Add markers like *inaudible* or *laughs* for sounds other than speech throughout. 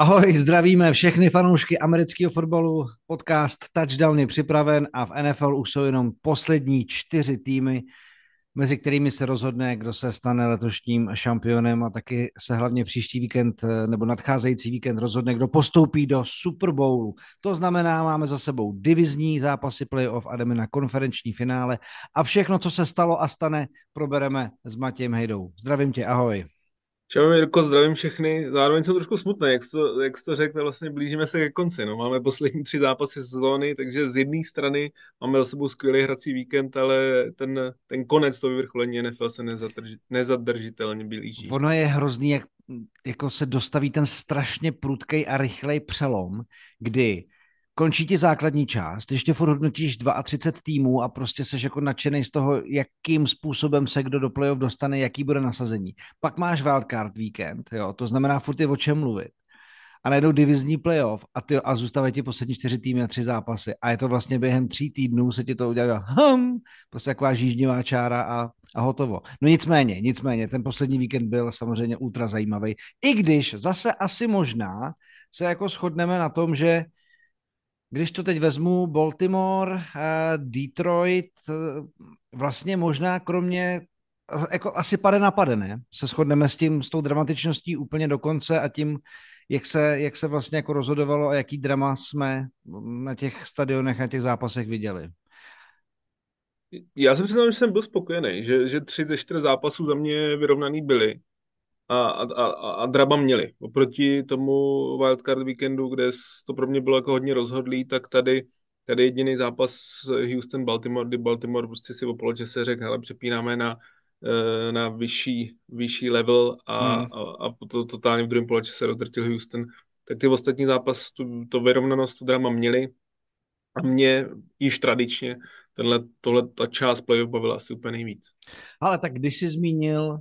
Ahoj, zdravíme všechny fanoušky amerického fotbalu. Podcast Touchdown je připraven a v NFL už jsou jenom poslední čtyři týmy, mezi kterými se rozhodne, kdo se stane letošním šampionem a taky se hlavně příští víkend nebo nadcházející víkend rozhodne, kdo postoupí do Super Bowlu. To znamená, máme za sebou divizní zápasy playoff a jdeme na konferenční finále a všechno, co se stalo a stane, probereme s Matějem Hejdou. Zdravím tě, ahoj. Čau, Jirko, zdravím všechny. Zároveň jsem trošku smutný, jak jsi to, jak jsi to řekl, vlastně blížíme se ke konci. No. Máme poslední tři zápasy sezóny, takže z jedné strany máme za sebou skvělý hrací víkend, ale ten, ten konec toho vyvrcholení NFL se nezadrži, nezadržitelně blíží. Ono je hrozný, jak jako se dostaví ten strašně prudký a rychlej přelom, kdy končí ti základní část, ještě furt hodnotíš 32 týmů a prostě seš jako nadšený z toho, jakým způsobem se kdo do playoff dostane, jaký bude nasazení. Pak máš wildcard víkend, jo, to znamená furt je o čem mluvit. A najednou divizní playoff a, ty, a zůstávají ti poslední čtyři týmy a tři zápasy. A je to vlastně během tří týdnů se ti to udělá hm, prostě taková žížňová čára a, a hotovo. No nicméně, nicméně, ten poslední víkend byl samozřejmě ultra zajímavý. I když zase asi možná se jako shodneme na tom, že když to teď vezmu, Baltimore, eh, Detroit, eh, vlastně možná kromě, jako asi pade na pade, ne? Se shodneme s tím, s tou dramatičností úplně do konce a tím, jak se, jak se vlastně jako rozhodovalo a jaký drama jsme na těch stadionech, na těch zápasech viděli. Já jsem si že jsem byl spokojený, že, že tři ze čtyř zápasů za mě vyrovnaný byly a, a, a, a drama měli. Oproti tomu wildcard weekendu, kde to pro mě bylo jako hodně rozhodlý, tak tady tady jediný zápas Houston-Baltimore, kdy Baltimore prostě si o poločase řekl, hele, přepínáme na, eh, na vyšší, vyšší level a, hmm. a, a to totálně v druhém poločase rozdrtil Houston. Tak ty ostatní zápas, tu, to vyrovnanost, to drama měli a mě již tradičně tenhle, tohle, ta část playoff bavila asi úplně nejvíc. Ale tak když jsi zmínil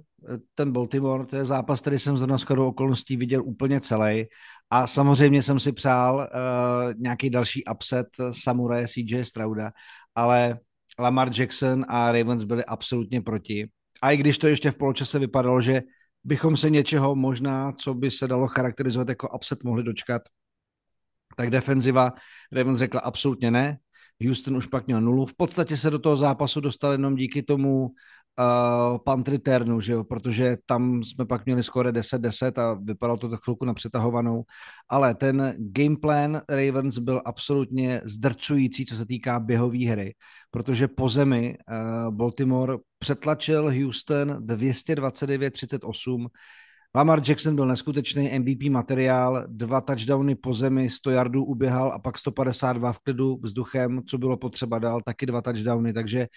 ten Baltimore, to je zápas, který jsem zrovna skoro okolností viděl úplně celý. A samozřejmě jsem si přál uh, nějaký další upset Samuraje CJ Strauda, ale Lamar Jackson a Ravens byli absolutně proti. A i když to ještě v poločase vypadalo, že bychom se něčeho možná, co by se dalo charakterizovat jako upset, mohli dočkat, tak defenziva Ravens řekla absolutně ne. Houston už pak měl nulu. V podstatě se do toho zápasu dostal jenom díky tomu uh, punt returnu, že jo, protože tam jsme pak měli skoro 10-10 a vypadalo to tak chvilku na přetahovanou, ale ten gameplan Ravens byl absolutně zdrcující, co se týká běhové hry, protože po zemi uh, Baltimore přetlačil Houston 229-38, Lamar Jackson byl neskutečný MVP materiál, dva touchdowny po zemi, 100 yardů uběhal a pak 152 v klidu vzduchem, co bylo potřeba dál, taky dva touchdowny, takže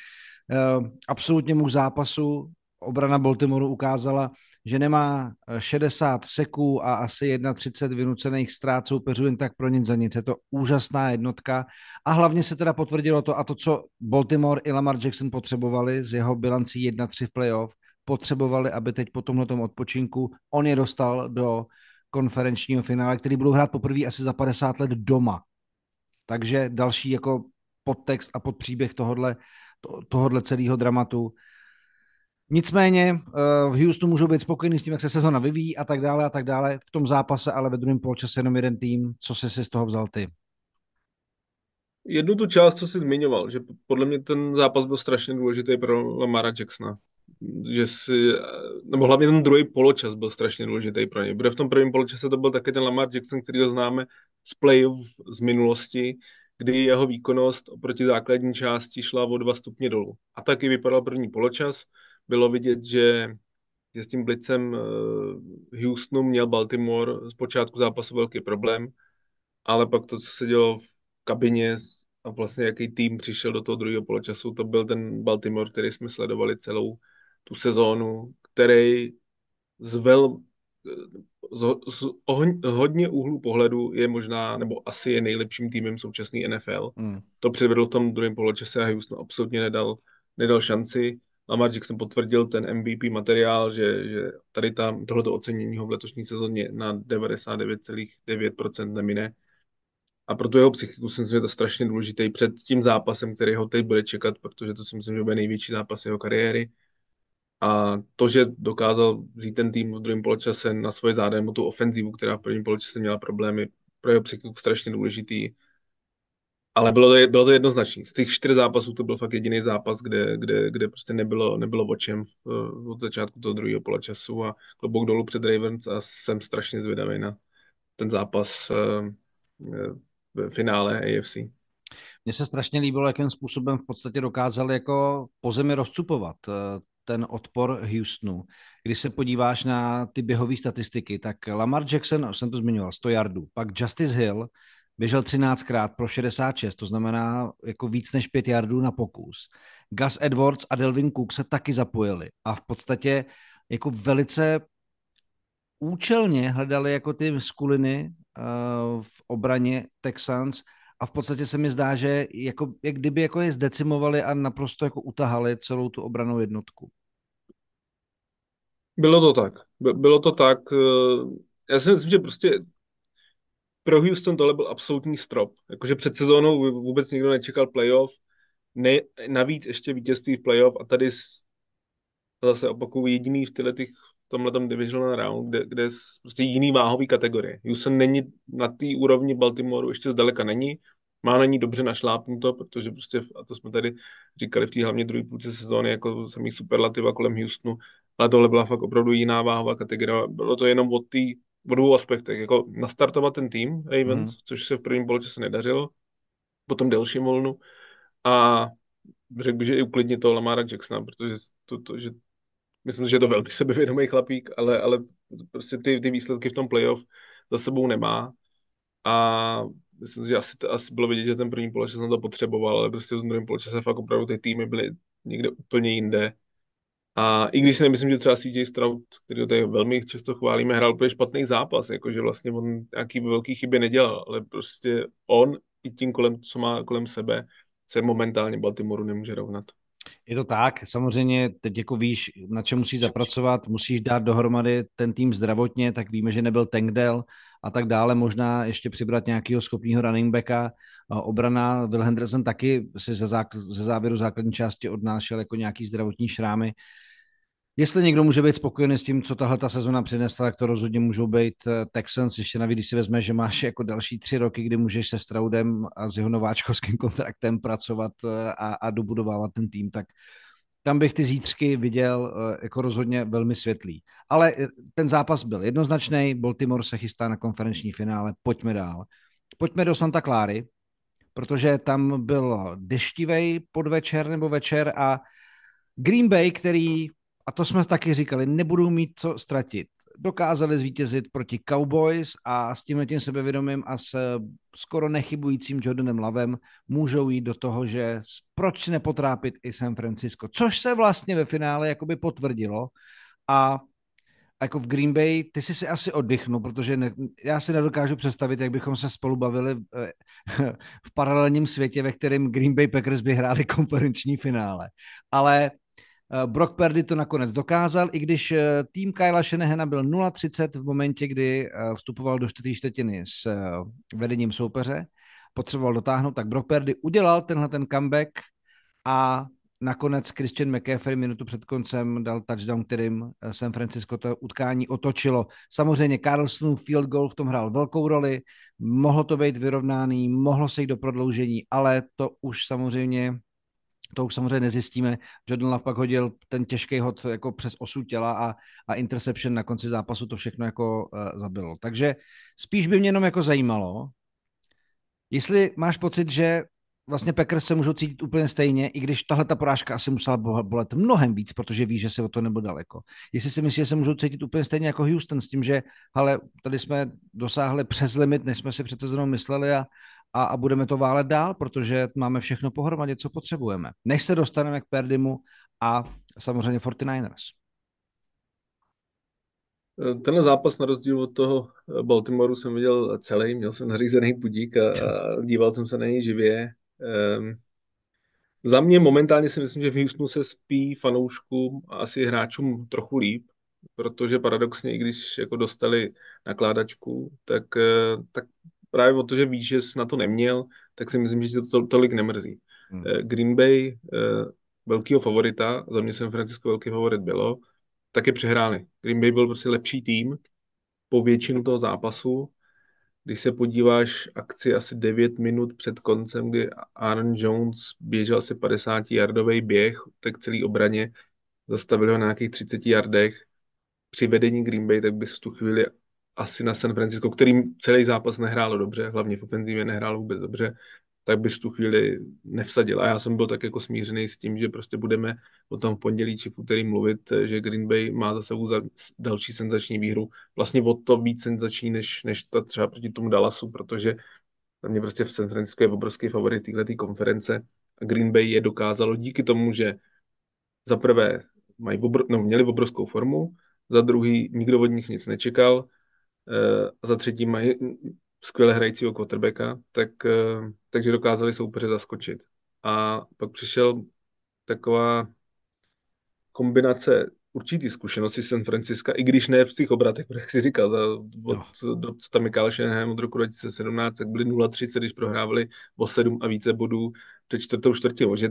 absolutně muž zápasu, obrana Baltimoreu ukázala, že nemá 60 seků a asi 31 vynucených ztrát soupeřů jen tak pro nic za nic. Je to úžasná jednotka a hlavně se teda potvrdilo to a to, co Baltimore i Lamar Jackson potřebovali z jeho bilancí 1-3 v playoff, potřebovali, aby teď po tomhle odpočinku on je dostal do konferenčního finále, který budou hrát poprvé asi za 50 let doma. Takže další jako podtext a podpříběh tohodle, to, tohodle celého dramatu. Nicméně eh, v Houstonu můžou být spokojení s tím, jak se sezona vyvíjí a tak dále a tak dále. V tom zápase ale ve druhém poločase jenom jeden tým. Co jsi si z toho vzal ty? Jednu tu část, co jsi zmiňoval, že podle mě ten zápas byl strašně důležitý pro Lamara Jacksona že si, nebo hlavně ten druhý poločas byl strašně důležitý pro ně. Bude v tom prvním poločase to byl taky ten Lamar Jackson, který ho známe z playoff z minulosti, kdy jeho výkonnost oproti základní části šla o dva stupně dolů. A taky vypadal první poločas. Bylo vidět, že, že s tím blicem uh, Houstonu měl Baltimore z počátku zápasu velký problém, ale pak to, co se dělo v kabině a vlastně jaký tým přišel do toho druhého poločasu, to byl ten Baltimore, který jsme sledovali celou tu sezónu, který z, vel, z, z hodně úhlů pohledu je možná, nebo asi je nejlepším týmem současný NFL. Mm. To předvedl v tom druhém poločase a Houston absolutně nedal, nedal šanci. Lamar Jackson potvrdil ten MVP materiál, že, že tady tam tohleto ocenění ho v letošní sezóně na 99,9% nemine. A pro tu jeho psychiku si myslím, že je to strašně důležité před tím zápasem, který ho teď bude čekat, protože to si myslím, že bude největší zápas jeho kariéry. A to, že dokázal vzít ten tým v druhém poločase na svoje zájem tu ofenzivu, která v prvním poločase měla problémy, pro jeho psychiku strašně důležitý. Ale bylo to, bylo to jednoznačné. Z těch čtyř zápasů to byl fakt jediný zápas, kde, kde, kde prostě nebylo, nebylo o čem v, od začátku toho druhého poločasu a klobouk dolů před Ravens a jsem strašně zvědavý na ten zápas uh, v finále AFC. Mně se strašně líbilo, jakým způsobem v podstatě dokázali jako po zemi rozcupovat eh, ten odpor Houstonu. Když se podíváš na ty běhové statistiky, tak Lamar Jackson, jsem to zmiňoval, 100 yardů, pak Justice Hill běžel 13krát pro 66, to znamená jako víc než 5 yardů na pokus. Gus Edwards a Delvin Cook se taky zapojili a v podstatě jako velice účelně hledali jako ty skuliny uh, v obraně Texans a v podstatě se mi zdá, že jako, jak kdyby jako je zdecimovali a naprosto jako utahali celou tu obranou jednotku. Bylo to tak. Bylo to tak. Eh, já si myslím, že prostě pro Houston tohle byl absolutní strop. Jakože před sezónou vůbec nikdo nečekal playoff. Ne, navíc ještě vítězství v playoff a tady zase opakuju jediný v těch tomhle tom divisional round, kde, kde je prostě jiný váhový kategorie. Houston není na té úrovni Baltimoreu, ještě zdaleka není, má na ní dobře našlápnuto, protože prostě, a to jsme tady říkali v té hlavně druhé půlce sezóny, jako samý superlativa kolem Houstonu, ale tohle byla fakt opravdu jiná váhová kategorie. Bylo to jenom od, tý, o dvou aspektech, jako nastartovat ten tým Ravens, hmm. což se v prvním poločase nedařilo, potom delším volnu a řekl bych, že i uklidnit toho Lamara Jacksona, protože to, to, že myslím, že je to velmi *laughs* sebevědomý chlapík, ale, ale prostě ty, ty výsledky v tom playoff za sebou nemá a myslím, že asi, asi bylo vidět, že ten první poločas na to potřeboval, ale prostě v druhém poločase fakt opravdu ty týmy byly někde úplně jinde. A i když si nemyslím, že třeba CJ Stroud, který tady velmi často chválíme, hrál úplně špatný zápas, jakože vlastně on nějaký velký chyby nedělal, ale prostě on i tím kolem, co má kolem sebe, se momentálně Baltimoru nemůže rovnat. Je to tak, samozřejmě teď jako víš, na čem musíš zapracovat, musíš dát dohromady ten tým zdravotně, tak víme, že nebyl Tankdale a tak dále, možná ještě přibrat nějakého schopného running backa. Obrana Will Henderson taky se ze, ze závěru základní části odnášel jako nějaký zdravotní šrámy. Jestli někdo může být spokojený s tím, co tahle ta sezona přinesla, tak to rozhodně můžou být eh, Texans, ještě navíc, když si vezme, že máš jako další tři roky, kdy můžeš se Straudem a s jeho nováčkovským *laughs* kontraktem pracovat eh, a, a dobudovávat ten tým, tak tam bych ty zítřky viděl eh, jako rozhodně velmi světlý. Ale ten zápas byl jednoznačný, Baltimore se chystá na konferenční finále, pojďme dál. Pojďme do Santa Clary, protože tam byl deštivý podvečer nebo večer a Green Bay, který a to jsme taky říkali, nebudou mít co ztratit. Dokázali zvítězit proti Cowboys a s tím tím sebevědomím a s skoro nechybujícím Jordanem Lavem můžou jít do toho, že proč nepotrápit i San Francisco, což se vlastně ve finále jakoby potvrdilo a jako v Green Bay, ty si si asi oddychnu, protože ne, já si nedokážu představit, jak bychom se spolu bavili v, *laughs* v paralelním světě, ve kterém Green Bay Packers by hráli *laughs* konferenční finále. Ale Eh, Brock Purdy to nakonec dokázal, i když eh, tým Kyla Shanahana byl 0-30 v momentě, kdy eh, vstupoval do čtvrté čtvrtiny s vedením soupeře, potřeboval dotáhnout, tak Brock Purdy udělal tenhle ten comeback a nakonec Christian McCaffrey minutu před koncem dal touchdown, kterým San Francisco to utkání otočilo. Samozřejmě Carlsonův field goal v tom hrál velkou roli, mohlo to být vyrovnaný, mohlo se jít do prodloužení, ale to už samozřejmě to už samozřejmě nezjistíme. Jordan Love pak hodil ten těžký hod jako přes osu těla a, a interception na konci zápasu to všechno jako uh, zabilo. Takže spíš by mě jenom jako zajímalo, jestli máš pocit, že vlastně Packers se můžou cítit úplně stejně, i když tahle ta porážka asi musela bolet mnohem víc, protože ví, že se o to nebo daleko. Jestli si myslíš, že se můžou cítit úplně stejně jako Houston s tím, že ale tady jsme dosáhli přes limit, než jsme si před sezónou mysleli a, a, a budeme to válet dál, protože máme všechno pohromadě, co potřebujeme. Než se dostaneme k Perdimu a samozřejmě 49ers. Ten zápas na rozdíl od toho Baltimoru jsem viděl celý, měl jsem nařízený budík a, a díval jsem se na něj živě. Um, Za mě momentálně si myslím, že v Houstonu se spí fanouškům a asi hráčům trochu líp, protože paradoxně, i když jako dostali nakládačku, tak, eh, tak právě o to, že víš, že jsi na to neměl, tak si myslím, že tě to tolik nemrzí. Hmm. Eh, Green Bay, eh, velkýho favorita, za mě San Francisco velký favorit bylo, taky přehráli. Green Bay byl prostě lepší tým po většinu toho zápasu. Když se podíváš akci asi 9 minut před koncem, kdy Aaron Jones běžel asi 50-yardový běh, tak celý obraně, zastavil ho na nějakých 30 yardech. Při vedení Green Bay, tak bys v tu chvíli asi na San Francisco, kterým celý zápas nehrálo dobře, hlavně v ofenzivě nehrálo vůbec dobře, tak bys tu chvíli nevsadil. A já jsem byl tak jako smířený s tím, že prostě budeme o tom v pondělí či v úterý mluvit, že Green Bay má za sebou za další senzační výhru. Vlastně o to víc senzační, než, než ta třeba proti tomu Dallasu, protože za mě prostě v San Francisco je obrovský favorit této konference a Green Bay je dokázalo díky tomu, že za prvé mají obr- no, měli obrovskou formu, za druhý nikdo od nich nic nečekal, a za třetí mají skvěle hrajícího quarterbacka, tak, eh, takže dokázali soupeře zaskočit. A pak přišel taková kombinace určitý zkušenosti San Francisca, i když ne v těch obratech, jak jsi říkal, za, od, no. do tam Mikal Shanahan od roku 2017, tak byli 0-30, když prohrávali o 7 a více bodů před čtvrtou čtvrtinou, že,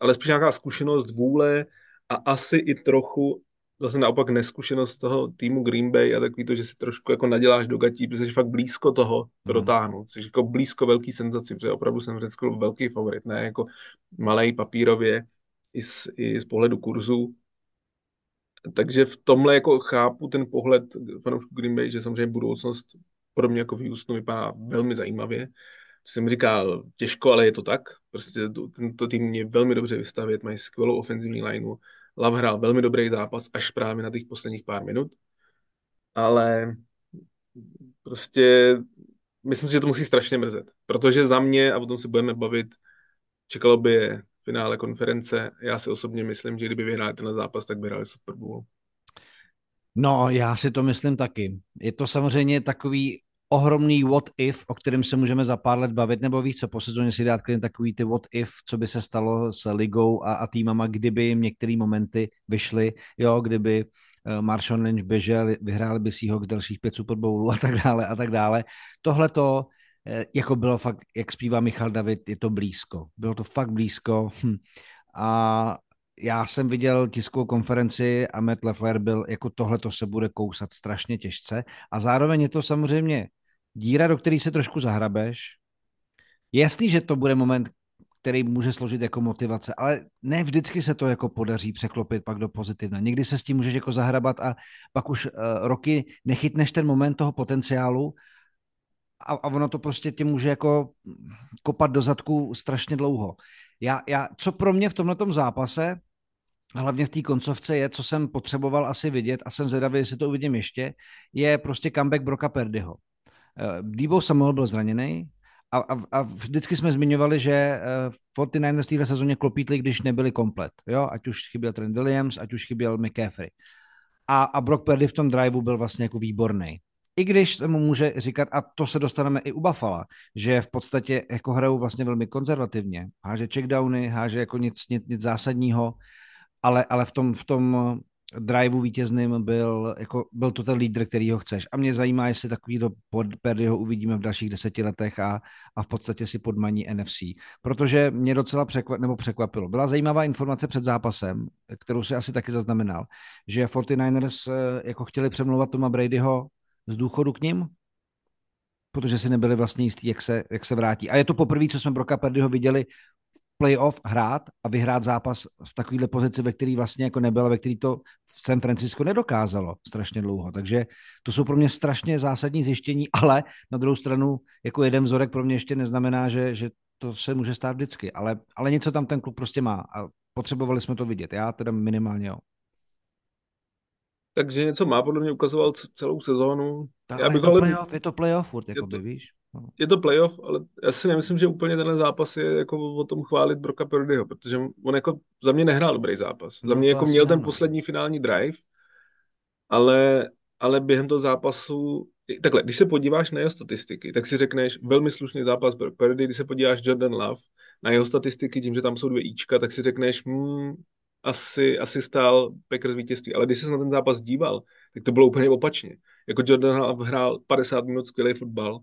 ale spíš nějaká zkušenost, vůle a asi i trochu zase naopak neskušenost toho týmu Green Bay a takový to, že si trošku jako naděláš do gatí, protože jsi fakt blízko toho to mm. dotáhnout. Jsi jako blízko velký senzaci, protože opravdu jsem řekl velký favorit, ne jako malý papírově i z, i z pohledu kurzu. Takže v tomhle jako chápu ten pohled fanoušku Green Bay, že samozřejmě budoucnost podobně jako v Houstonu vypadá velmi zajímavě. Jsem říkal, těžko, ale je to tak. Prostě to, tento tým mě velmi dobře vystavět, mají skvělou ofenzivní lineu, Love hrál velmi dobrý zápas až právě na těch posledních pár minut, ale prostě myslím si, že to musí strašně mrzet, protože za mě, a o tom si budeme bavit, čekalo by je finále konference. Já si osobně myslím, že kdyby vyhráli ten zápas, tak by hráli Super Bowl. No, já si to myslím taky. Je to samozřejmě takový ohromný what if, o kterém se můžeme za pár let bavit, nebo víš co, po sezóně si dát klidně takový ty what if, co by se stalo s ligou a, a týmama, kdyby jim některé momenty vyšly, jo, kdyby uh, Marshall Lynch běžel, vyhráli by si ho k dalších pět Super Bowlů a tak dále a tak dále. Tohle to eh, jako bylo fakt, jak zpívá Michal David, je to blízko. Bylo to fakt blízko. Hm. A já jsem viděl tiskovou konferenci a Matt Lefler byl, jako tohle to se bude kousat strašně těžce a zároveň je to samozřejmě díra, do které se trošku zahrabeš. Jasný, že to bude moment, který může složit jako motivace, ale ne vždycky se to jako podaří překlopit pak do pozitivna. Někdy se s tím můžeš jako zahrabat a pak už uh, roky nechytneš ten moment toho potenciálu a, a ono to prostě tě může jako kopat do zadku strašně dlouho. Já, já, co pro mě v tomto zápase, hlavně v té koncovce je, co jsem potřeboval asi vidět a jsem zvědavý, jestli to uvidím ještě, je prostě comeback Broka Perdyho. Eh, Debo Samuel byl zraněný a, a, a vždycky jsme zmiňovali, že uh, 49ers v téhle sezóně klopítli, když nebyli komplet. Jo? Ať už chyběl Trent Williams, ať už chyběl McCaffrey. A, a Brock Purdy v tom driveu byl vlastně jako výborný. I když se mu může říkat, a to se dostaneme i u Buffalo, že v podstatě jako hrajou vlastně velmi konzervativně. Háže checkdowny, háže jako nic, nic, nic zásadního, ale, ale v tom, v tom driveu vítězným byl, jako, byl to ten lídr, který ho chceš. A mě zajímá, jestli takový do ho uvidíme v dalších deseti letech a, a v podstatě si podmaní NFC. Protože mě docela překvap, nebo překvapilo. Byla zajímavá informace před zápasem, kterou si asi taky zaznamenal, že 49ers eh, jako chtěli přemlouvat Toma Bradyho z důchodu k ním, protože si nebyli vlastně jistí, jak se, jak se vrátí. A je to poprvé, co jsme Broka Perdyho viděli playoff hrát a vyhrát zápas v takovéhle pozici, ve který vlastně jako nebyl, ve který to v San Francisco nedokázalo strašně dlouho. Takže to jsou pro mě strašně zásadní zjištění, *laughs* ale na druhou stranu jako jeden vzorek pro mě ještě neznamená, že, že to se může stát vždycky, ale, ale něco tam ten klub prostě má a potřebovali jsme to vidět. Já teda minimálně jo. Takže něco má, podle mě ukazoval celou sezónu. Tak, já bych je, to ale... playoff, je to playoff furt, jako by, víš. No. Je to playoff, ale já si nemyslím, že úplně tenhle zápas je jako o tom chválit Broka Purdyho, protože on jako za mě nehrál dobrý zápas. Za no, mě jako měl ten poslední finální drive, ale, ale během toho zápasu takhle, když se podíváš na jeho statistiky, tak si řekneš velmi slušný zápas Brock Purdy, když se podíváš Jordan Love na jeho statistiky, tím, že tam jsou dvě Ička, tak si řekneš, hmm, asi, asi stál Packers vítězství. Ale když se na ten zápas díval, tak to bylo úplně opačně. Jako Jordan Love hrál 50 minut skvělý fotbal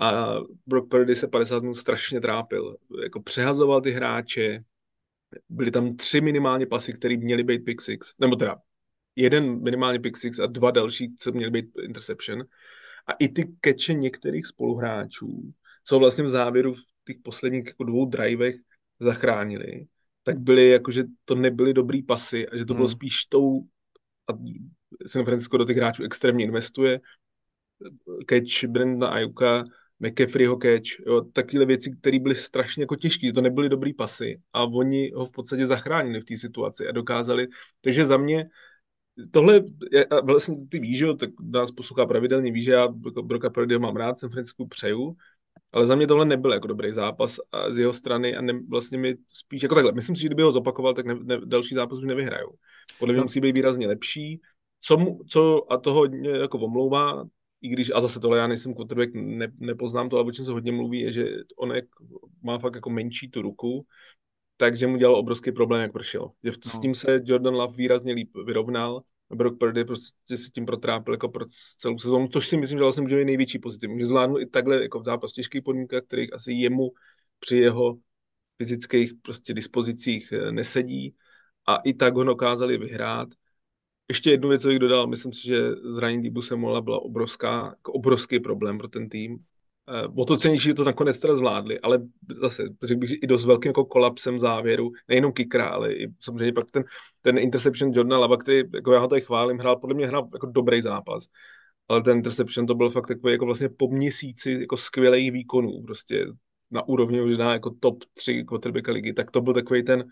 a Brock Purdy se 50 minut strašně trápil. Jako přehazoval ty hráče, byly tam tři minimálně pasy, které měly být pick six, nebo teda jeden minimálně pick six a dva další, co měly být interception. A i ty keče některých spoluhráčů, co vlastně v závěru v těch posledních jako dvou drivech zachránili, tak byly jako, že to nebyly dobrý pasy a že to bylo hmm. spíš tou a San Francisco do těch hráčů extrémně investuje. Catch Brenda Ayuka, McCaffreyho catch, jo, takovéhle věci, které byly strašně jako těžké, to nebyly dobrý pasy a oni ho v podstatě zachránili v té situaci a dokázali, takže za mě tohle, já, vlastně ty víš, že, tak nás poslouchá pravidelně, víš, že já jako Broka Purdyho mám rád, San Francisco přeju, ale za mě tohle nebyl jako dobrý zápas a z jeho strany a ne, vlastně mi spíš jako takhle. Myslím si, že kdyby ho zopakoval, tak ne, ne, další zápas už nevyhrajou. Podle mě no. musí být výrazně lepší. Co, mu, co a to hodně jako omlouvá, i když, a zase tohle já nejsem quarterback, ne, nepoznám to, ale o čem se hodně mluví, je, že on jak, má fakt jako menší tu ruku, takže mu dělal obrovský problém, jak pršel. Že no. s tím se Jordan Love výrazně líp vyrovnal, Brock Purdy prostě si tím protrápil jako pro celou sezónu, což si myslím, že vlastně může být největší pozitiv. Může zvládnout i takhle jako v zápas těžkých podmínkách, kterých asi jemu při jeho fyzických prostě dispozicích eh, nesedí a i tak ho dokázali vyhrát. Ještě jednu věc, co bych dodal, myslím si, že zranění Dibu Semola byla obrovská, jako obrovský problém pro ten tým. Uh, o to cenější, že to nakonec teda zvládli, ale zase řekl bych, i dost velkým jako kolapsem závěru, nejenom kikra, ale i samozřejmě pak ten, ten interception Jordana Lava, který, jako já ho tady chválím, hrál, podle mě hrál jako dobrý zápas, ale ten interception to byl fakt takový jako vlastně po měsíci jako skvělých výkonů, prostě na úrovni možná jako top 3 quarterbacka ligy, tak to byl takový ten,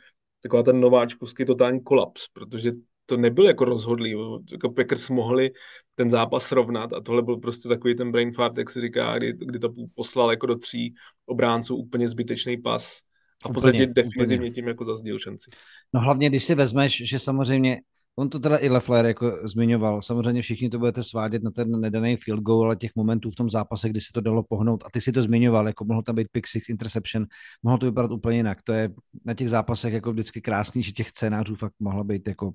taková ten nováčkovský totální kolaps, protože to nebyl jako rozhodlý. Jako Packers mohli ten zápas srovnat a tohle byl prostě takový ten brain fart, jak se říká, kdy, kdy to poslal jako do tří obránců úplně zbytečný pas a v podstatě úplně, definitivně úplně. tím jako zazdíl šanci. No hlavně, když si vezmeš, že samozřejmě On to teda i Lefler jako zmiňoval. Samozřejmě všichni to budete svádět na ten nedaný field goal, ale těch momentů v tom zápase, kdy se to dalo pohnout, a ty si to zmiňoval, jako mohl tam být pick six, interception, mohlo to vypadat úplně jinak. To je na těch zápasech jako vždycky krásný, že těch scénářů fakt mohla být jako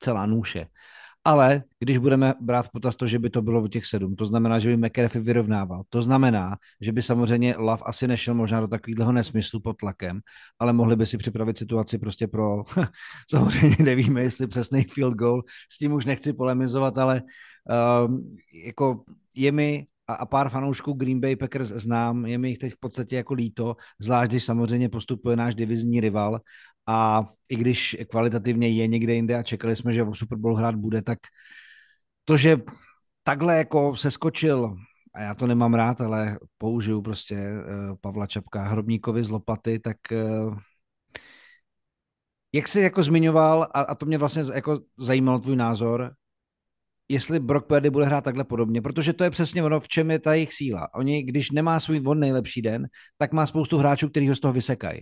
celá nůše. Ale když budeme brát v potaz to, že by to bylo v těch sedm, to znamená, že by McAfee vyrovnával. To znamená, že by samozřejmě Love asi nešel možná do takového nesmyslu pod tlakem, ale mohli by si připravit situaci prostě pro, *laughs* samozřejmě nevíme, jestli přesný field goal, s tím už nechci polemizovat, ale um, jako je mi a, a pár fanoušků Green Bay Packers znám, je mi jich teď v podstatě jako líto, zvlášť když samozřejmě postupuje náš divizní rival. A i když kvalitativně je někde jinde a čekali jsme, že o Super Bowl hrát bude, tak to, že takhle jako se skočil, a já to nemám rád, ale použiju prostě uh, Pavla Čapka hrobníkovi z lopaty, tak uh, jak jsi jako zmiňoval, a, a to mě vlastně jako zajímal tvůj názor, jestli Brock Purdy bude hrát takhle podobně, protože to je přesně ono, v čem je ta jejich síla. Oni, když nemá svůj on nejlepší den, tak má spoustu hráčů, kteří ho z toho vysekají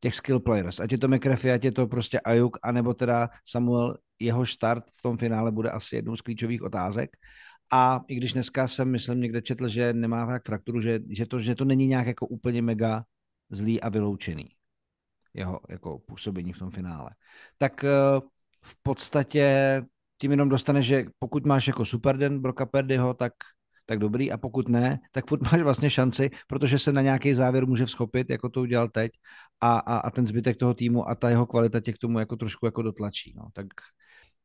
těch skill players. Ať je to McAfee, ať je to prostě Ayuk, anebo teda Samuel, jeho start v tom finále bude asi jednou z klíčových otázek. A i když dneska jsem, myslím, někde četl, že nemá tak frakturu, že, že, to, že to není nějak jako úplně mega zlý a vyloučený jeho jako působení v tom finále. Tak eh, v podstatě tím jenom dostane, že pokud máš jako super den Broka Perdyho, tak tak dobrý, a pokud ne, tak furt *laughs* máš vlastně šanci, protože se na nějaký závěr může vzchopit, jako to udělal teď, a, a, a ten zbytek toho týmu a ta jeho kvalita tě k tomu jako trošku jako dotlačí. No. Tak,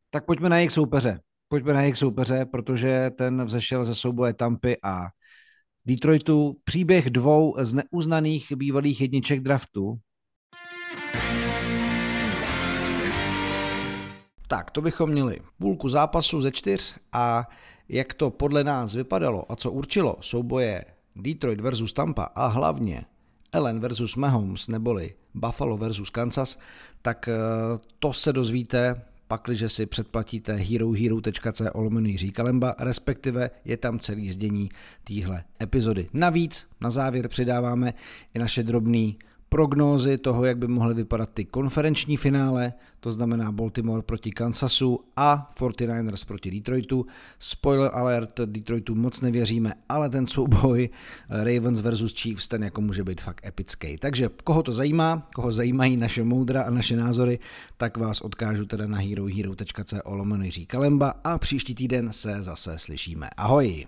tak pojďme na jejich soupeře. Pojďme na jejich soupeře, protože ten vzešel ze souboje Tampy a Detroitu. Příběh dvou z neuznaných bývalých jedniček draftu. Tak, to bychom měli půlku zápasu ze čtyř a jak to podle nás vypadalo a co určilo souboje Detroit versus Tampa a hlavně Allen versus Mahomes neboli Buffalo versus Kansas, tak eh, to se dozvíte pakliže si předplatíte herohero.co lomený říkalemba, respektive je tam celý zdění téhle epizody. Navíc na závěr přidáváme i naše drobný prognózy toho, jak by mohly vypadat ty konferenční finále, to znamená Baltimore proti Kansasu a 49ers proti Detroitu. Spoiler alert, Detroitu moc nevěříme, ale ten souboj Ravens versus Chiefs, ten jako může být fakt epický. Takže koho to zajímá, koho zajímají naše moudra a naše názory, tak vás odkážu teda na herohero.co lomeno Kalemba a příští týden se zase slyšíme. Ahoj!